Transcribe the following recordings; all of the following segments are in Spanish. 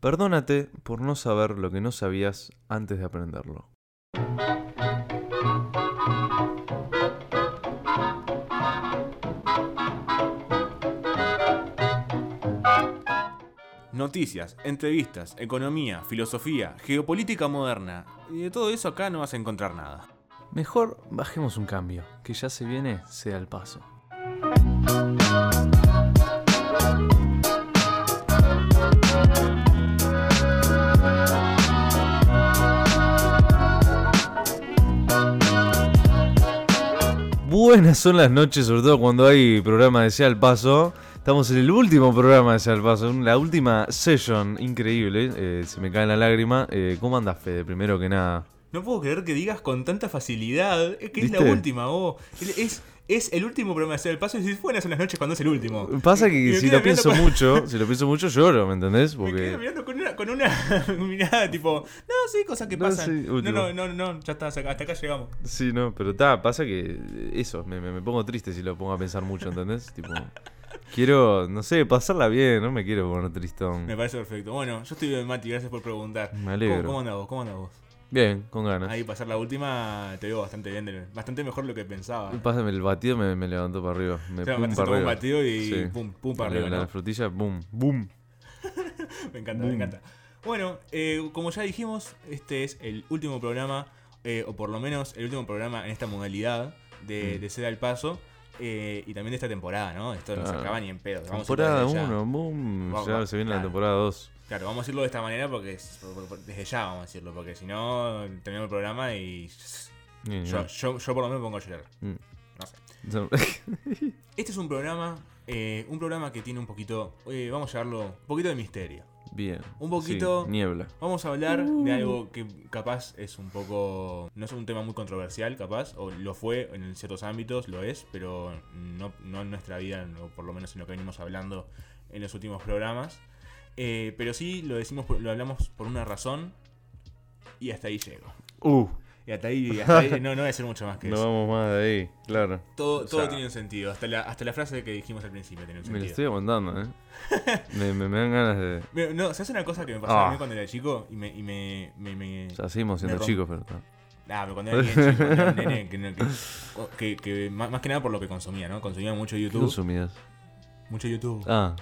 Perdónate por no saber lo que no sabías antes de aprenderlo. Noticias, entrevistas, economía, filosofía, geopolítica moderna. Y de todo eso acá no vas a encontrar nada. Mejor bajemos un cambio, que ya se viene, sea el paso. Buenas son las noches, sobre todo cuando hay programa de Sea el Paso. Estamos en el último programa de Sea el Paso, la última session, increíble. eh, se me cae la lágrima. Eh, ¿Cómo andas, Fede? Primero que nada. No puedo creer que digas con tanta facilidad es que es la última, vos. Es, es el último programa de hacer el paso y decís, buenas son las noches cuando es el último. Pasa que me si lo pienso con- mucho, si lo pienso mucho lloro, ¿me entendés? Me Porque mirando con una, con una mirada tipo, no, sí, cosas que No, pasan. sí, No, no, no, no, ya está, hasta acá, hasta acá llegamos. sí, no, pero está, pasa que eso, me, me- me pongo triste si lo pongo a pensar mucho, ¿entendés? tipo, quiero, no sé, pasarla bien, no me quiero poner tristón. Me parece perfecto. Bueno, yo estoy bien, Mati, gracias por preguntar. Me alegro. ¿Cómo, cómo andás vos? ¿Cómo andás vos? Bien, con ganas. Ahí pasar la última te veo bastante bien, bastante mejor de lo que pensaba. Pásame el batido, me, me levantó para arriba. Me O sea, pum para un batido y Sí. pum, pum para arriba. La, ¿no? frutilla, boom, boom. Me encanta, Boom. me encanta. Bueno, eh, como ya dijimos, este es el último programa, eh, o por lo menos el último programa en esta modalidad de, Mm. de al Paso. eh, y también de esta temporada, ¿no? Esto no se Claro. acaba ni en pedo. Vamos Temporada desde ya. 1, boom. Vamos, ya vamos, se viene la temporada 2. Claro, vamos a decirlo de esta manera porque es- por- por- desde ya vamos a decirlo, porque si no terminamos el programa y yo, yo, yo por lo menos me pongo a llorar. Mm. No sé. Este es un programa, eh, un programa que tiene un poquito, eh, vamos a llamarlo, un poquito de misterio. Bien. Un poquito- Sí, niebla. Vamos a hablar de algo que capaz es un poco. No es un tema muy controversial, capaz, o lo fue en ciertos ámbitos, lo es, pero no, no en nuestra vida, o por lo menos en lo que venimos hablando en los últimos programas. Eh, pero sí lo decimos, por- lo hablamos por una razón y hasta ahí llego. Uh, Y hasta ahí, hasta ahí no, no voy a decir mucho más que no eso. vamos más de ahí, claro. Todo, o todo sea- tiene un sentido, hasta la, hasta la frase que dijimos al principio tiene un Me lo sentido. estoy aguantando, ¿eh? me, me, me dan ganas de. No, ¿sabes una cosa que me pasaba a mí Ah. cuando era chico? Y me. Y me, me, me- Ya seguimos siendo chicos, pero. Ah, pero cuando era bien chico, era un nene, que, no- que, que- que más, que nada por lo que consumía, ¿no? Consumía mucho ¿Qué YouTube. consumidas? Mucho YouTube. Ah,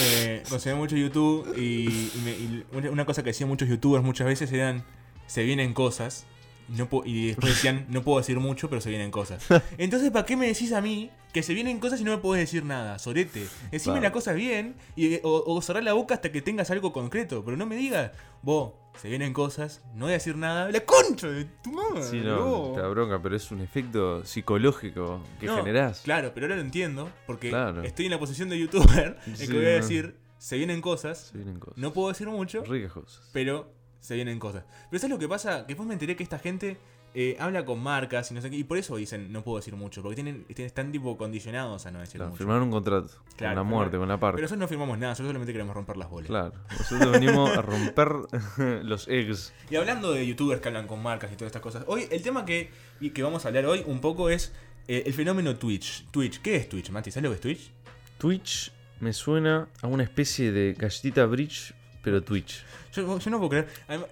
Eh, mucho YouTube y, y me- y una cosa que decían muchos youtubers muchas veces eran, se vienen cosas. No y después decían, no puedo decir mucho, pero se vienen cosas. Entonces, ¿para qué me decís a mí que se vienen cosas y no me podés decir nada? Sorete. Decime Claro. las cosas bien y, o, o cerrar la boca hasta que tengas algo concreto. Pero no me digas, vos, se vienen cosas, no voy a decir nada. ¡La concha de tu madre! sí, no, vos". te da bronca, pero es un efecto psicológico que No, generás. Claro, pero ahora lo entiendo, porque Claro. estoy en la posición de youtuber, en Sí, que voy a decir, se vienen cosas, Se vienen cosas. no puedo decir mucho, Ricas cosas. pero se vienen cosas. Pero ¿sabes lo que pasa? Que después me enteré que esta gente eh, habla con marcas y no sé qué, y por eso dicen, no puedo decir mucho, porque tienen, están tipo condicionados a no decir Claro, mucho. firmaron un contrato. Claro, con la muerte, firmaron. con la Pero parte. nosotros no firmamos nada, nosotros solamente queremos romper las bolas. Claro. Nosotros venimos a romper los eggs. Y hablando de youtubers que hablan con marcas y todas estas cosas, hoy el tema que, que vamos a hablar hoy un poco es eh, el fenómeno Twitch. Twitch, ¿qué es Twitch, Mati? ¿Sabes lo que es Twitch? Twitch me suena a una especie de galletita bridge, pero Twitch. Yo, yo no puedo creer. Además,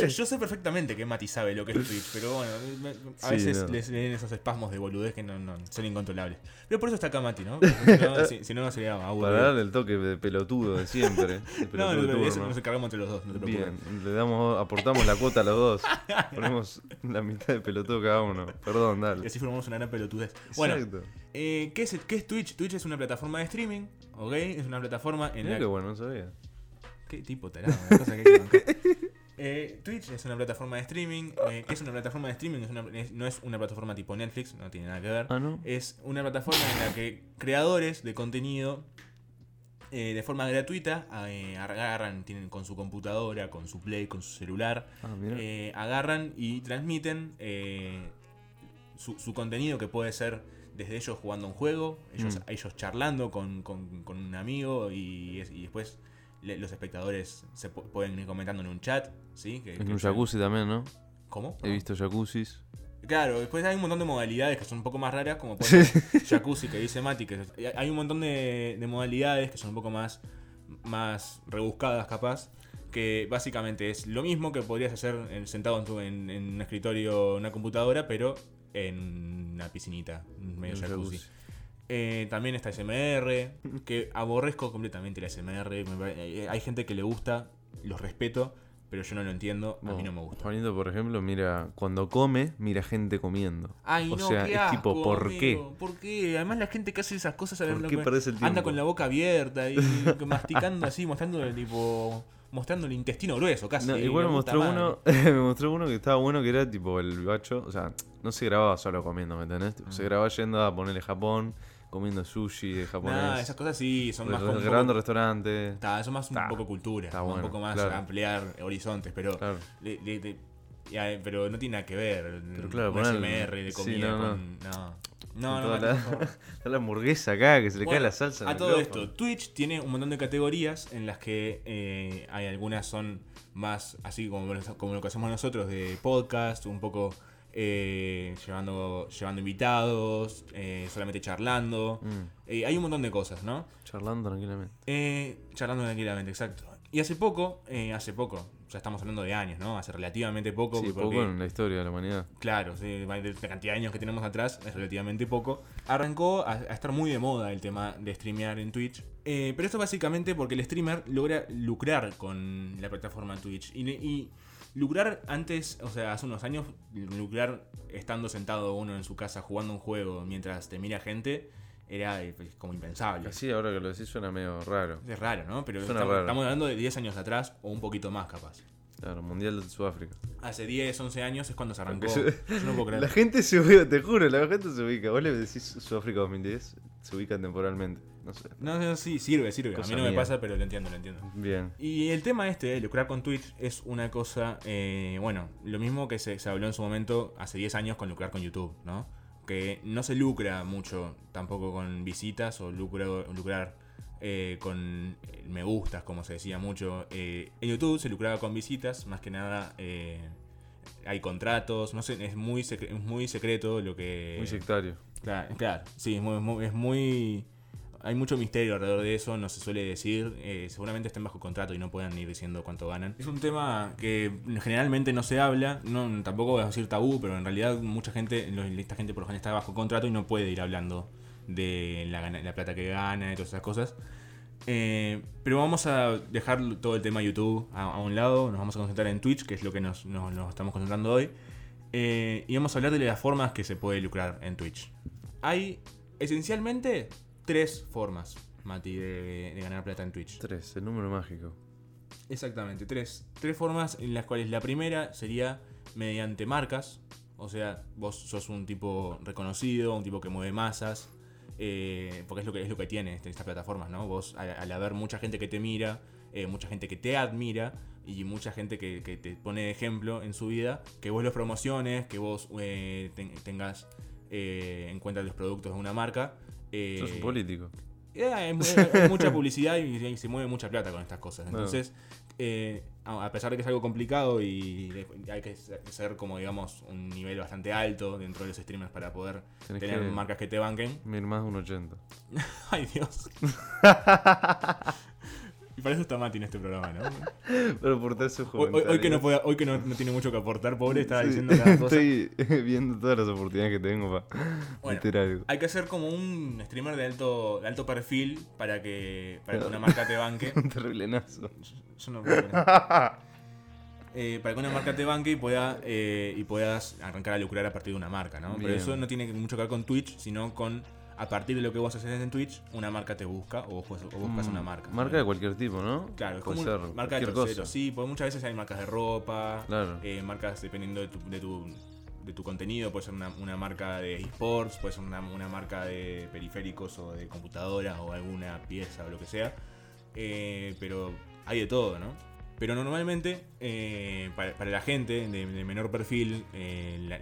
yo, yo sé perfectamente que Mati sabe lo que es Twitch, pero bueno, me- a Sí, veces no. les leen esos espasmos de boludez que no, no- son incontrolables. Pero por eso está acá Mati, ¿no? Si no, si, no, no sería aburrido. Para darle el toque de pelotudo de siempre. no, pelotudo no, no, turno. eso nos encargamos entre los dos, no te. Bien, le damos, aportamos la cuota a los dos. Ponemos la mitad de pelotudo cada uno. Perdón, Y dale. así formamos una gran pelotudez. Bueno, Exacto. eh, ¿qué, es, ¿qué es Twitch? Twitch es una plataforma de streaming, ¿ok? Es una plataforma en Mirá la qué bueno, no sabía. ¿Qué tipo tarado? Una cosa que hay que bancar. Eh, Twitch es una plataforma de streaming. Eh, ¿Qué es una plataforma de streaming? Es una- es- no es una plataforma tipo Netflix, no tiene nada que ver. Ah, ¿no? Es una plataforma en la que creadores de contenido eh, de forma gratuita eh, agarran, tienen con su computadora, con su play, con su celular, Ah, eh, agarran y transmiten eh, su, su contenido que puede ser desde ellos jugando un juego, ellos, Mm. ellos charlando con, con- con un amigo y, y después le- los espectadores se pu- pueden ir comentando en un chat, ¿sí? Que- en que un sea- jacuzzi también, ¿no? ¿Cómo? He visto jacuzzis. Claro, después hay un montón de modalidades que son un poco más raras, como por ejemplo jacuzzi que dice Mati, que hay un montón de, de modalidades que son un poco más, más rebuscadas capaz, que básicamente es lo mismo que podrías hacer en- sentado en, tu- en- en un escritorio, en una computadora, pero en una piscinita, medio jacuzzi. jacuzzi. Eh, también está SMR, que aborrezco completamente el SMR. eh, Hay gente que le gusta, los respeto, pero yo no lo entiendo, a mí Bueno, no me gusta. Juanito, por ejemplo, mira, cuando come, mira gente comiendo. Ay, o no, sea, qué es tipo, ¿por amigo, ¿Por qué? Además la gente que hace esas cosas ¿Por qué el anda con la boca abierta y masticando así, mostrándole tipo mostrando el intestino grueso casi. No, igual me la mostró uno, me mostró uno que estaba bueno que era tipo el bacho, o sea, no se grababa solo comiendo, ¿me entendés? Se grababa yendo a ponerle Japón, comiendo sushi de japonés. Nah, esas cosas sí, son más como un grabando restaurantes. Está, eso más un poco cultura, un bueno, poco más claro. ampliar horizontes, pero Claro. le- le- le- ya, pero no tiene nada que ver. Pero claro, un SMR de comida no, no. con. No, no, no, Mati, la, hamburguesa acá, que se le Bueno, cae la salsa. A todo esto, Twitch tiene un montón de categorías en las que eh, hay algunas son más así como, como lo que hacemos nosotros de podcast, un poco eh, llevando, llevando invitados, eh, solamente charlando. Mm, Eh, hay un montón de cosas, ¿no? charlando tranquilamente. Charlando tranquilamente, exacto. Y hace poco, hace poco, ya estamos hablando de años, ¿no? Hace relativamente poco. Sí, porque- poco en la historia de la humanidad. Claro, sí, la cantidad de años que tenemos atrás es relativamente poco. Arrancó a, a estar muy de moda el tema de streamear en Twitch. Pero esto básicamente porque el streamer logra lucrar con la plataforma Twitch. Y, y lucrar antes, o sea, hace unos años, lucrar estando sentado uno en su casa jugando un juego mientras te mira gente, era eh, pues, como impensable. Así ahora que lo decís suena medio raro. Es raro, ¿no? Pero estamos, raro. estamos hablando de 10 años atrás o un poquito más capaz. Claro, Mundial de Sudáfrica. Hace 10, 11 años es cuando se arrancó. Yo no puedo creer. La gente se ubica, te juro, la gente se ubica. Vos le decís Sudáfrica 2010, se ubican temporalmente. No sé. No, no, sí, sirve, sirve. Cosa a mí no me pasa, pero lo entiendo, lo entiendo. Bien. Y el tema este de lucrar con Twitch es una cosa, eh, bueno, lo mismo que se, se habló en su momento hace 10 años con lucrar con YouTube, ¿no? Que no se lucra mucho tampoco con visitas o lucra, lucrar eh, con me gustas, como se decía mucho. Eh, en YouTube se lucraba con visitas, más que nada eh, hay contratos, no sé, es muy, secre- es muy secreto lo que... Muy sectario. Claro, claro, sí, es muy, muy- es muy- Hay mucho misterio alrededor de eso, no se suele decir. eh, seguramente estén bajo contrato y no puedan ir diciendo cuánto ganan. Es un tema que generalmente no se habla, no, tampoco voy a decir tabú, pero en realidad mucha gente, esta gente por lo general está bajo contrato y no puede ir hablando de la, plata que gana y todas esas cosas. Eh, pero vamos a dejar todo el tema YouTube a, un lado, nos vamos a concentrar en Twitch, que es lo que nos estamos concentrando hoy. Eh, y vamos a hablar de las formas que se puede lucrar en Twitch. Hay esencialmente tres formas, Mati, de, de ganar plata en Twitch. Tres, el número mágico. Exactamente, tres. Tres formas en las cuales la primera sería mediante marcas. O sea, vos sos un tipo reconocido, un tipo que mueve masas. eh, porque es lo que es lo que tiene este- estas plataformas, ¿no? Vos, al, al haber mucha gente que te mira, eh, mucha gente que te admira y mucha gente que, que te pone de ejemplo en su vida, que vos los promociones, que vos eh, ten- tengas eh, en cuenta los productos de una marca. Eh, Sos un político. eh, hay, mu- hay mucha publicidad y, y se mueve mucha plata con estas cosas. Bueno. Entonces, eh, a pesar de que es algo complicado y hay que ser- como, digamos, un nivel bastante alto dentro de los streamers para poder Tenés tener que marcas que te banquen. mir más un 80. Ay, Dios. y para eso está Mati en este programa, ¿no? Pero por todo su Hoy, hoy- hoy que, no, puede- hoy que no, no tiene mucho que aportar, pobre, estaba Sí, diciendo cada cosa. Estoy viendo todas las oportunidades que tengo para Bueno. algo. Hay que ser como un streamer de alto, de alto perfil para que, para que una marca te banque. Un terrible nazo. Yo no puedo. Eh, para que una marca te banque y, pueda, eh, y puedas arrancar a lucrar a partir de una marca, ¿no? Pero eso no tiene mucho que ver con Twitch, sino con a partir de lo que vos haces en Twitch, una marca te busca o, vos, o buscas una marca. Mm, Marca de cualquier tipo, ¿no? Claro, es como marca de cualquier terceros, sí, porque muchas veces hay marcas de ropa, Claro. eh, marcas dependiendo de tu, de tu, de tu contenido, puede ser una, una marca de esports, puede ser una, una marca de periféricos o de computadoras o alguna pieza o lo que sea, Eh, pero hay de todo, ¿no? Pero normalmente, eh, para, para la gente de, de menor perfil, la,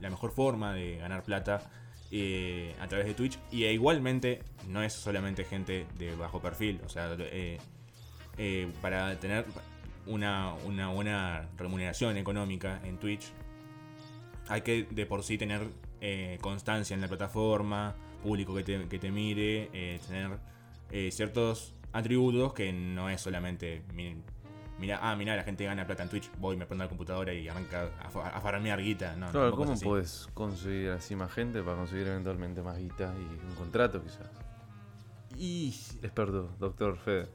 la mejor forma de ganar plata eh, a través de Twitch, y e igualmente no es solamente gente de bajo perfil, o sea, eh, eh, para tener una, una buena remuneración económica en Twitch, hay que de por sí tener constancia en la plataforma, público que te, que te mire, tener ciertos atributos que no es solamente. Mi- Mira, ah, mira, la gente gana plata en Twitch, voy, me prendo la computadora y arranca a, a farmear guita. No, Claro, ¿cómo puedes conseguir así más gente para conseguir eventualmente más guita y un contrato quizás? Y Experto, doctor Fede.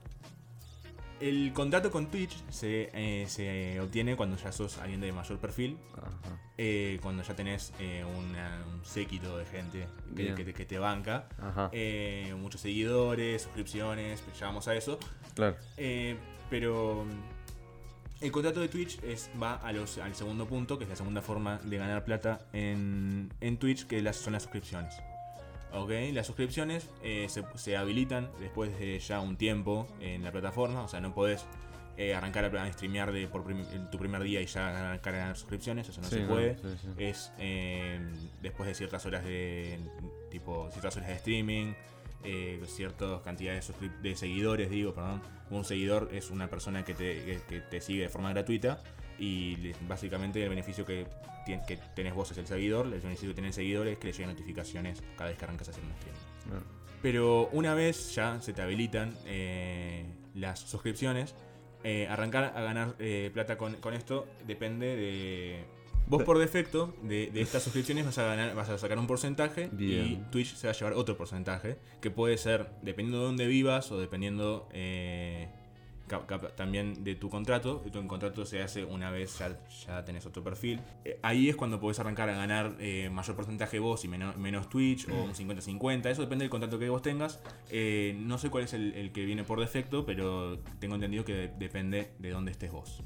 el contrato con Twitch se, eh, se obtiene cuando ya sos alguien de mayor perfil, Ajá. eh, cuando ya tenés eh, una- un séquito de gente que, te, que te banca, Ajá. eh, muchos seguidores, suscripciones, ya vamos a eso. Claro. Pero mm, el contrato de Twitch es, va a los, al segundo punto, que es la segunda forma de ganar plata en, en Twitch, que las, son las suscripciones. Ok, las suscripciones eh, se, se habilitan después de ya un tiempo en la plataforma, o sea, no podés eh, arrancar a, streamear de, por prim- tu primer día y ya arrancar a ganar suscripciones, eso no Sí, se no, puede. sí, sí. Es eh, después de ciertas horas de tipo ciertas horas de streaming, eh, ciertas cantidades de, seguidores, digo, perdón. Un seguidor es una persona que te, que- que te sigue de forma gratuita y básicamente el beneficio que, tien- que tenés vos es el seguidor, el beneficio que tiene el seguidor es que le llegan notificaciones cada vez que arrancas a hacer un stream. Claro. Pero una vez ya se te habilitan eh, las suscripciones, eh, arrancar a ganar eh, plata con, con esto depende de... Vos por defecto de, de estas suscripciones vas a, ganar, vas a sacar un porcentaje y. Twitch se va a llevar otro porcentaje, que puede ser dependiendo de dónde vivas o dependiendo eh, cap- también de tu contrato. Tu contrato se hace una vez ya, ya tenés otro perfil. Eh, ahí es cuando podés arrancar a ganar eh, mayor porcentaje vos y menos, menos Twitch o un 50-50. Eso depende del contrato que vos tengas. No sé cuál es el, el que viene por defecto, pero tengo entendido que de- depende de dónde estés vos.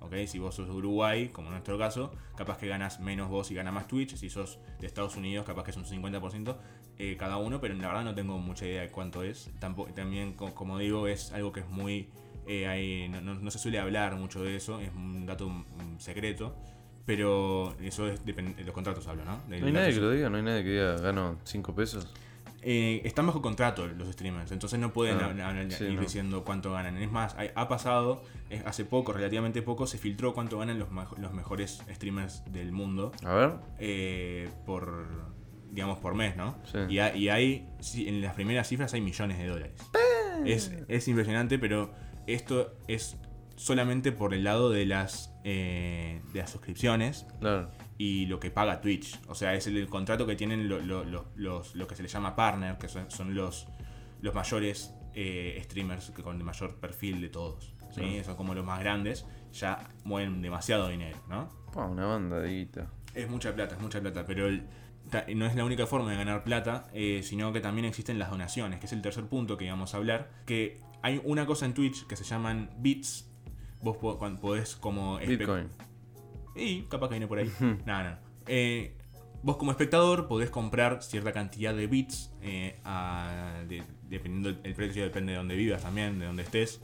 ¿Ok? Si vos sos de Uruguay, como en nuestro caso, capaz que ganas menos vos y gana más Twitch. Si sos de Estados Unidos, capaz que es un 50% eh, cada uno, pero la verdad no tengo mucha idea de cuánto es. Tampoco, también, co- como digo, es algo que es muy... eh, ahí no, no- no se suele hablar mucho de eso, es un dato mm, secreto. Pero eso es depende de los contratos hablo, ¿no? No hay nadie que lo diga, no hay nadie que diga gano 5 pesos. Eh, están bajo contrato los streamers, entonces no pueden Ah, hab- sí, ir no. diciendo cuánto ganan. Es más, ha pasado, hace poco, relativamente poco, se filtró cuánto ganan los, los mejores streamers del mundo A ver. eh, por, digamos, por mes, ¿no? Sí. Y, hay- y hay, en las primeras cifras hay millones de dólares. Es, es impresionante, pero esto es solamente por el lado de las, eh, de las suscripciones Claro. y lo que paga Twitch. O sea, es el, el contrato que tienen lo, lo- lo- los, lo que se les llama partner, que son, son los, los mayores eh, streamers que con el mayor perfil de todos. ¿sí? Claro. Son como los más grandes, ya mueven demasiado dinero, ¿no? Pa, una banda de guita. Es mucha plata, es mucha plata, pero el- no es la única forma de ganar plata, eh, sino que también existen las donaciones, que es el tercer punto que íbamos a hablar, que hay una cosa en Twitch que se llaman bits. Vos podés como... Bitcoin. y capaz que viene por ahí. no, no. Eh, vos como espectador podés comprar cierta cantidad de bits. eh, a- de- dependiendo el precio depende de dónde vivas también, de dónde estés.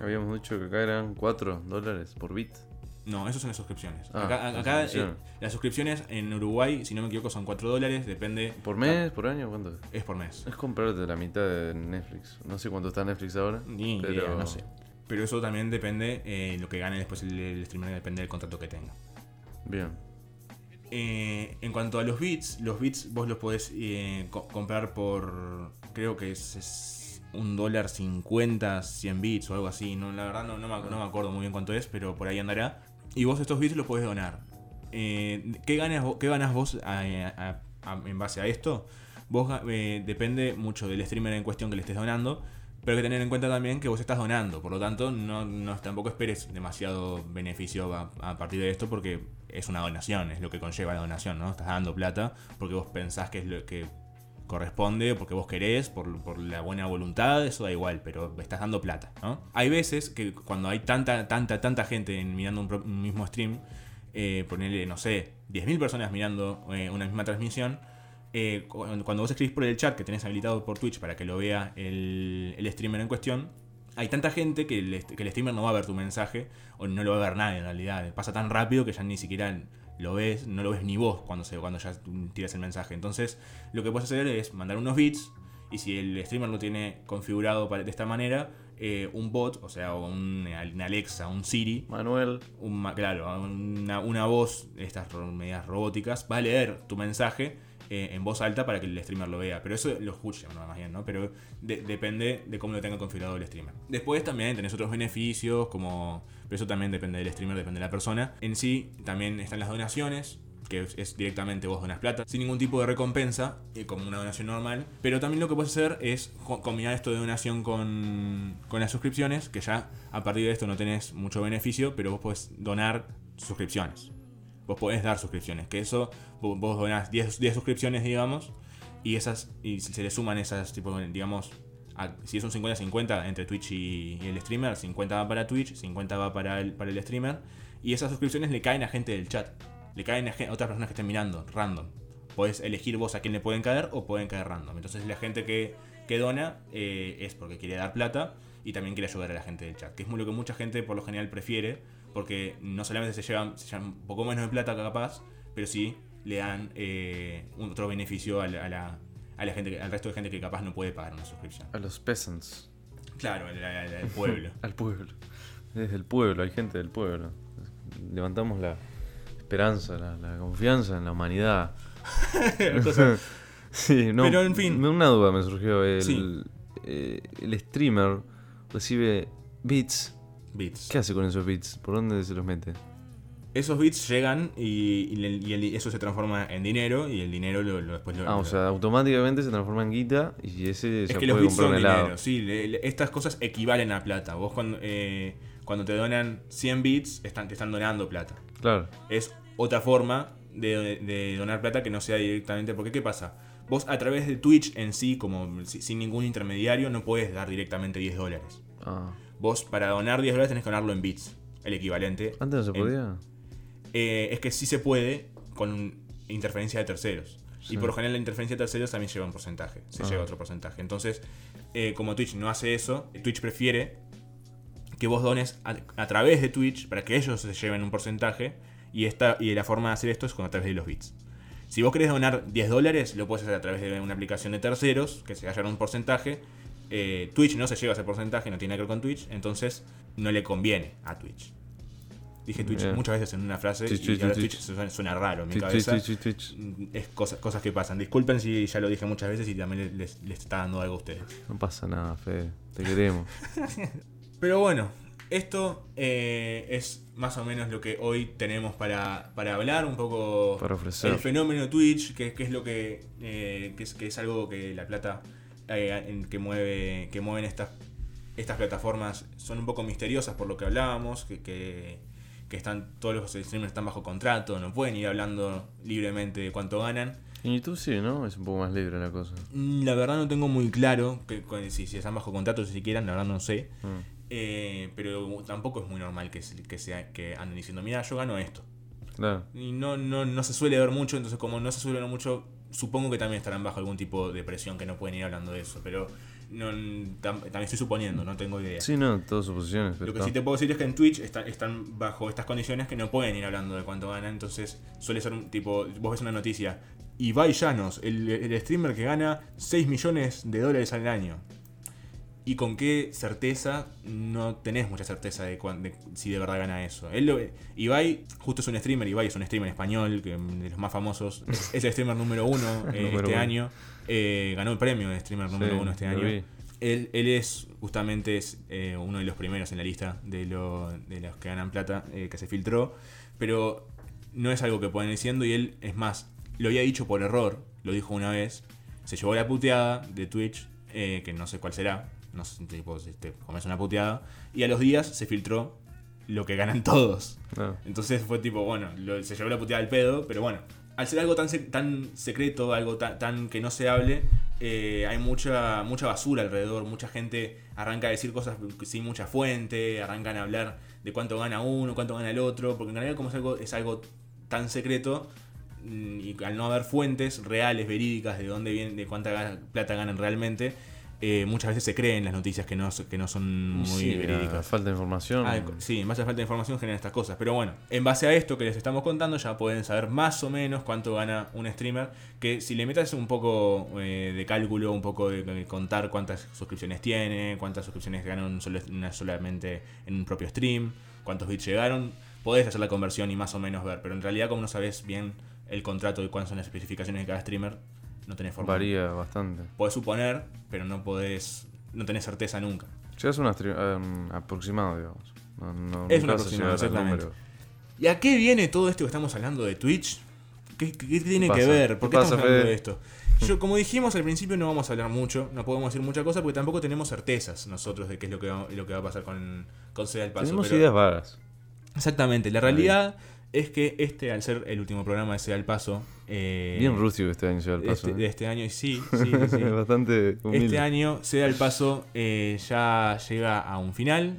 Habíamos dicho que acá eran 4 dólares por bit. No, eso son las suscripciones. Ah, acá eh, suscripciones. las suscripciones en Uruguay, si no me equivoco, son 4 dólares. Depende. ¿Por mes? ¿Por año? ¿Cuánto es? Es por mes. Es comprarte la mitad de Netflix. No sé cuánto está Netflix ahora. Ni pero idea, no sé. Pero eso también depende, eh, lo que gane después el, el streamer depende del contrato que tenga. Bien. Eh, en cuanto a los bits, los bits vos los podés eh, co- comprar por, creo que es, es un dólar 50, 100 bits o algo así. No, la verdad no, no me, no me acuerdo muy bien cuánto es, pero por ahí andará. Y vos estos bits los podés donar. ¿qué, ganas, ¿Qué ganas vos a- a- a- en base a esto? Vos depende mucho del streamer en cuestión que le estés donando. Pero hay que tener en cuenta también que vos estás donando, por lo tanto no, tampoco esperes demasiado beneficio a, partir de esto porque es una donación, es lo que conlleva la donación, ¿no? Estás dando plata porque vos pensás que es lo que corresponde, porque vos querés, por, por la buena voluntad, eso da igual, pero estás dando plata, ¿no? Hay veces que cuando hay tanta, tanta, tanta gente en- mirando un, un mismo stream, eh, ponerle, no sé, 10.000 personas mirando eh, una misma transmisión, eh, cu- cuando vos escribís por el chat que tenés habilitado por Twitch para que lo vea el, el streamer en cuestión, hay tanta gente que el, que el streamer no va a ver tu mensaje o no lo va a ver nadie en realidad. Pasa tan rápido que ya ni siquiera lo ves, no lo ves ni vos cuando, se, cuando ya tiras el mensaje. Entonces, lo que puedes hacer es mandar unos bits y si el streamer lo tiene configurado para- de esta manera, eh, un bot, o sea, un, un Alexa, un Siri, Manuel. un claro, una, una voz, estas medidas robóticas, va a leer tu mensaje eh, en voz alta para que el streamer lo vea. Pero eso lo escucha, no, más bien, ¿no? Pero de- depende de cómo lo tenga configurado el streamer. Después también tenés otros beneficios, como. Pero eso también depende del streamer, depende de la persona. En sí, también están las donaciones. Que es, directamente vos donas plata, sin ningún tipo de recompensa, eh, como una donación normal. Pero también lo que puedes hacer es co- combinar esto de donación con, con las suscripciones, que ya a partir de esto no tenés mucho beneficio, pero vos podés donar suscripciones. Vos podés dar suscripciones, que eso vos, donás 10, 10 suscripciones, digamos, y esas y se le suman esas, tipo, digamos, si es un 50-50 entre Twitch y, el streamer, 50 va para Twitch, 50 va para el, para el streamer, y esas suscripciones le caen a gente del chat, le caen a, gen- a otras personas que estén mirando, random. Podés elegir vos a quién le pueden caer o pueden caer random. Entonces la gente que, que dona eh, es porque quiere dar plata y también quiere ayudar a la gente del chat, que es lo que mucha gente por lo general prefiere, porque no solamente se llevan, se llevan un poco menos de plata capaz, pero sí le dan eh, un otro beneficio a la, a la- a la gente, que- al resto de gente que capaz no puede pagar una suscripción. A los peasants. Claro, al, al- al pueblo. Al pueblo. Desde el pueblo, hay gente del pueblo. Levantamos la esperanza, la, la confianza en la humanidad. Sí, no, Pero, en fin. Una duda me surgió. El, Sí. eh, el streamer recibe bits. Bits. ¿Qué hace con esos bits? ¿Por dónde se los mete? Esos bits llegan y, y le- y el- eso se transforma en dinero y el dinero lo, lo- después lo, Ah, o sea, automáticamente se transforma en guita y ese Es que los puede bits comprar son helado. dinero, sí, le- le- estas cosas equivalen a plata. Vos cuando, eh, cuando te donan 100 bits, están, te están donando plata. Claro. Es otra forma de, de donar plata que no sea directamente. Porque, ¿qué pasa? Vos a través de Twitch en sí, como si- sin ningún intermediario, no puedes dar directamente 10 dólares. Ah. Vos para donar 10 dólares tenés que donarlo en bits, el equivalente. Antes no se en- podía. Eh, es que sí se puede con interferencia de terceros. Sí. Y por lo general la interferencia de terceros también lleva un porcentaje. Se Ah. lleva otro porcentaje. Entonces, eh, como Twitch no hace eso, Twitch prefiere que vos dones a, a través de Twitch para que ellos se lleven un porcentaje. Y, esta, y la forma de hacer esto es con a través de los bits. Si vos querés donar 10 dólares, lo puedes hacer a través de una aplicación de terceros que se llevar un porcentaje. Eh, Twitch no se lleva ese porcentaje, no tiene nada que ver con Twitch, entonces no le conviene a Twitch. Dije Twitch muchas veces en una frase Twitch, y Twitch, ahora Twitch. Twitch suena, raro en mi cabeza. Twitch. Es cosas, cosas que pasan. Disculpen si ya lo dije muchas veces y también les, les está dando algo a ustedes. No pasa nada, Fede. Te queremos. Pero bueno, esto eh, es más o menos lo que hoy tenemos para, para hablar, un poco Para ofrecer. el fenómeno Twitch, que, que es lo que, eh, que, es, que es algo que la plata eh, que mueve que mueven estas estas plataformas son un poco misteriosas por lo que hablábamos, que, que, que están todos los streamers están bajo contrato, no pueden ir hablando libremente de cuánto ganan. En YouTube sí, ¿no? Es un poco más libre la cosa. Mm, La verdad no tengo muy claro que, si, si están bajo contrato, si quieran, la verdad no sé. Mm. Eh, pero tampoco es muy normal que, que, sea, que anden diciendo, mira, yo gano esto. Claro. Y no, no, no se suele ver mucho, entonces como no se suele ver mucho, supongo que también estarán bajo algún tipo de presión que no pueden ir hablando de eso. Pero no, tam- también estoy suponiendo, no tengo idea. Sí, no, todas suposiciones. Pero Lo que está. sí te puedo decir es que en Twitch están, están bajo estas condiciones que no pueden ir hablando de cuánto ganan, entonces suele ser un tipo, vos ves una noticia, Ibai Llanos, el, el streamer que gana 6 millones de dólares al año. Y con qué certeza no tenés mucha certeza de, cuán- de si de verdad gana eso. Él lo- Ibai, justo es un streamer, Ibai es un streamer español, que de los más famosos, es el streamer número uno eh, Número este uno. año. Eh, ganó el premio de streamer número Sí, uno este año. vi. Él, él es justamente es, eh, uno de los primeros en la lista de, lo- de los que ganan plata eh, que se filtró, pero no es algo que pueden diciendo y él, es más, lo había dicho por error, lo dijo una vez, se llevó la puteada de Twitch, eh, que no sé cuál será, no sé tipo, si te comes una puteada, y a los días se filtró lo que ganan todos. No. Entonces fue tipo, bueno, lo- se llevó la puteada al pedo, pero bueno, al ser algo tan, sec- tan secreto, algo tan, tan que no se hable, eh, hay mucha, mucha basura alrededor, mucha gente arranca a decir cosas sin mucha fuente, arrancan a hablar de cuánto gana uno, cuánto gana el otro, porque en realidad como es algo, es algo tan secreto, mm, y al no haber fuentes reales, verídicas de dónde viene, de cuánta plata ganan realmente, eh, muchas veces se creen las noticias que no, que no son muy Sí, verídicas. falta de información. Ah, sí, en base a falta de información generan estas cosas. Pero bueno, en base a esto que les estamos contando, ya pueden saber más o menos cuánto gana un streamer. Que si le metas un poco eh, de cálculo, un poco de, de contar cuántas suscripciones tiene, cuántas suscripciones ganan solo, una solamente en un propio stream, cuántos bits llegaron, podés hacer la conversión y más o menos ver. Pero en realidad, como no sabes bien el contrato y cuáles son las especificaciones de cada streamer, no tenés forma. Varía bastante. Podés suponer, pero no podés, no tenés certeza nunca. Llegas a un un aproximado, digamos. No, no, Es un aproximado, exactamente. número. ¿Y a qué viene todo esto que estamos hablando de Twitch? ¿Qué, qué- qué tiene ¿Qué que ver? ¿Por ¿Qué pasa, estamos hablando Fede? de esto? Yo, como dijimos al principio, no vamos a hablar mucho, no podemos decir mucha cosa porque tampoco tenemos certezas nosotros de qué es lo que va, lo que va a pasar con, con del Paso. Tenemos pero- ideas vagas. Exactamente, la realidad es que este, al ser el último programa de Sea del Paso, eh, Bien rústico este año lleva el paso. este, ¿eh? de este año, y sí, sí, sí. Bastante humilde. Este año, Sea el Paso eh, ya llega a un final.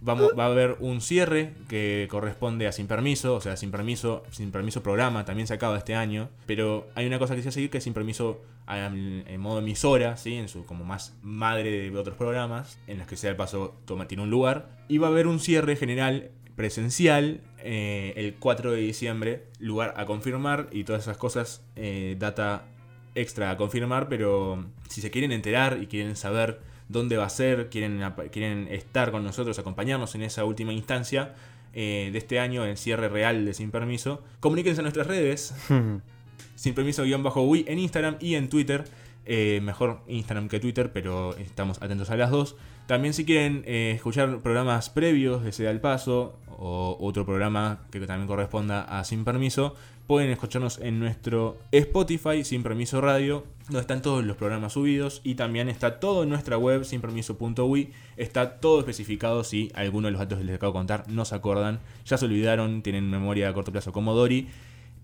Vamos, va a haber un cierre que corresponde a Sin Permiso, o sea, Sin Permiso, Sin Permiso programa, también se acaba este año. Pero hay una cosa que se seguir que es Sin Permiso en modo emisora, ¿sí? en su como más madre de otros programas, en los que Sea el Paso toma, tiene un lugar. Y va a haber un cierre general presencial eh, el 4 de diciembre, lugar a confirmar y todas esas cosas, eh, data extra a confirmar, pero si se quieren enterar y quieren saber dónde va a ser, quieren, quieren estar con nosotros, acompañarnos en esa última instancia eh, de este año, el cierre real de Sin Permiso, comuníquense a nuestras redes, sin permiso guion bajo Wii en Instagram y en Twitter. Eh, mejor Instagram que Twitter, pero estamos atentos a las dos. También si quieren eh, escuchar programas previos de Sea el Paso o otro programa que también corresponda a Sin Permiso, pueden escucharnos en nuestro Spotify Sin Permiso Radio, donde están todos los programas subidos y también está todo en nuestra web sinpermiso.ui. Está todo especificado si alguno de los datos que les acabo de contar no se acuerdan, ya se olvidaron, tienen memoria a corto plazo como Dori.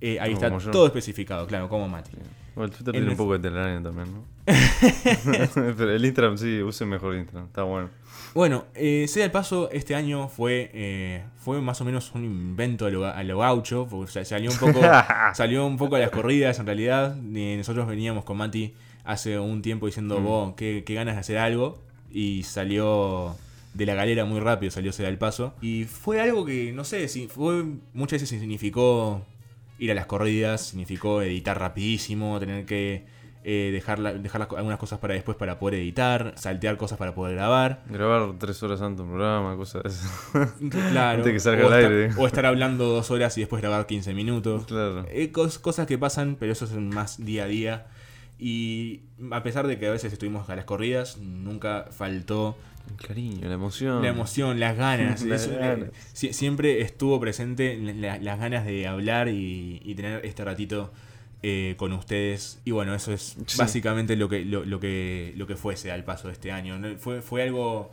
Eh, ahí Como está todo especificado, claro, como Mati. Bueno, el Twitter En tiene un poco de telaraña también, ¿no? Pero el Instagram sí, usen mejor el Instagram. Está bueno. Bueno, eh, sea el paso, este año fue eh, fue más o menos un invento a lo, a lo gaucho, porque sa- salió un poco salió un poco a las corridas en realidad. Eh, nosotros veníamos con Mati hace un tiempo diciendo, Mm. vos, qué, qué ganas de hacer algo, y salió de la galera muy rápido, salió sea el paso. Y fue algo que, no sé, si fue muchas veces significó ir a las corridas, significó editar rapidísimo, tener que eh, dejar, la- dejar las algunas cosas para después para poder editar, saltear cosas para poder grabar. Grabar tres horas antes un programa, cosas de. Claro. Antes que salga o, al estar, aire. o estar hablando dos horas y después grabar 15 minutos. claro. Eh, cos- cosas que pasan, pero eso es más día a día. Y a pesar de que a veces estuvimos a las corridas, nunca faltó El cariño, la emoción. la emoción, las ganas. Las Eso, eh, ganas. siempre estuvo presente la- las ganas de hablar y, y tener este ratito eh, con ustedes. Y bueno, eso es Sí. básicamente lo que, lo, lo que, lo que fuese al paso de este año. Fue, fue algo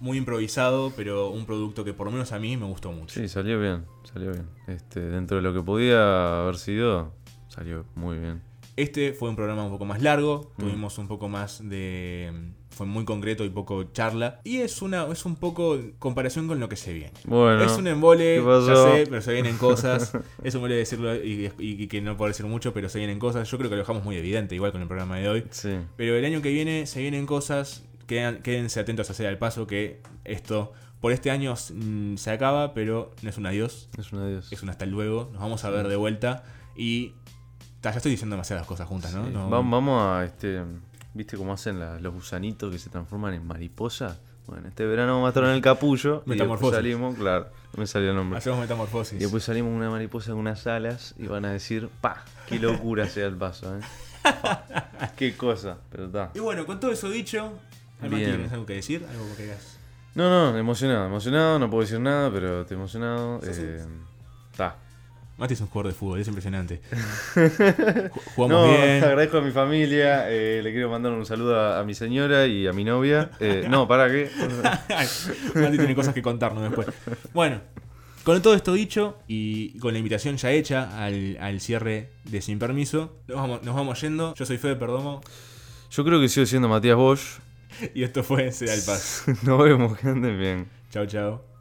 muy improvisado, pero un producto que por lo menos a mí me gustó mucho. Sí, salió bien, salió bien. Este, dentro de lo que podía haber sido, salió muy bien. Este fue un programa un poco más largo, Mm. tuvimos un poco más de... fue muy concreto y poco charla. Y es una es un poco comparación con lo que se viene. Bueno, es un embole, ¿qué ya sé, pero se vienen cosas. es un embole decirlo y, y- y que no puedo decir mucho, pero se vienen cosas. Yo creo que lo dejamos muy evidente, igual con el programa de hoy. sí. Pero el año que viene se vienen cosas. Quedan- quédense atentos a hacer al paso que esto por este año mm, se acaba, pero no es un adiós, Es un adiós. es un hasta luego. Nos vamos a ver de vuelta y. ya estoy diciendo demasiadas cosas juntas, ¿no? Sí. No- Va- Vamos a, este, ¿viste cómo hacen la- los gusanitos que se transforman en mariposa? Bueno, este verano vamos a estar en el capullo. y Metamorfosis. salimos, claro, no me salió el nombre. Hacemos metamorfosis. Y después salimos una mariposa con unas alas y van a decir, pa, qué locura sea el paso, ¿eh? Qué cosa, pero está. Y bueno, con todo eso dicho. ¿tienes algo que decir? Algo que quieras. No, no, emocionado, emocionado, no puedo decir nada, pero estoy emocionado. Eh, Está. Mati es un jugador de fútbol, es impresionante. Ju- Jugamos No, bien. agradezco a mi familia, eh, le quiero mandar un saludo a, a mi señora y a mi novia. Eh, no, ¿para qué? Mati tiene cosas que contarnos después. Bueno, con todo esto dicho y con la invitación ya hecha al, al cierre de Sin Permiso, nos vamos, nos vamos yendo. Yo soy Fede Perdomo Yo creo que sigo siendo Matías Bosch. y esto fue Sea el Paz. Nos vemos, que anden bien. Chao, chao.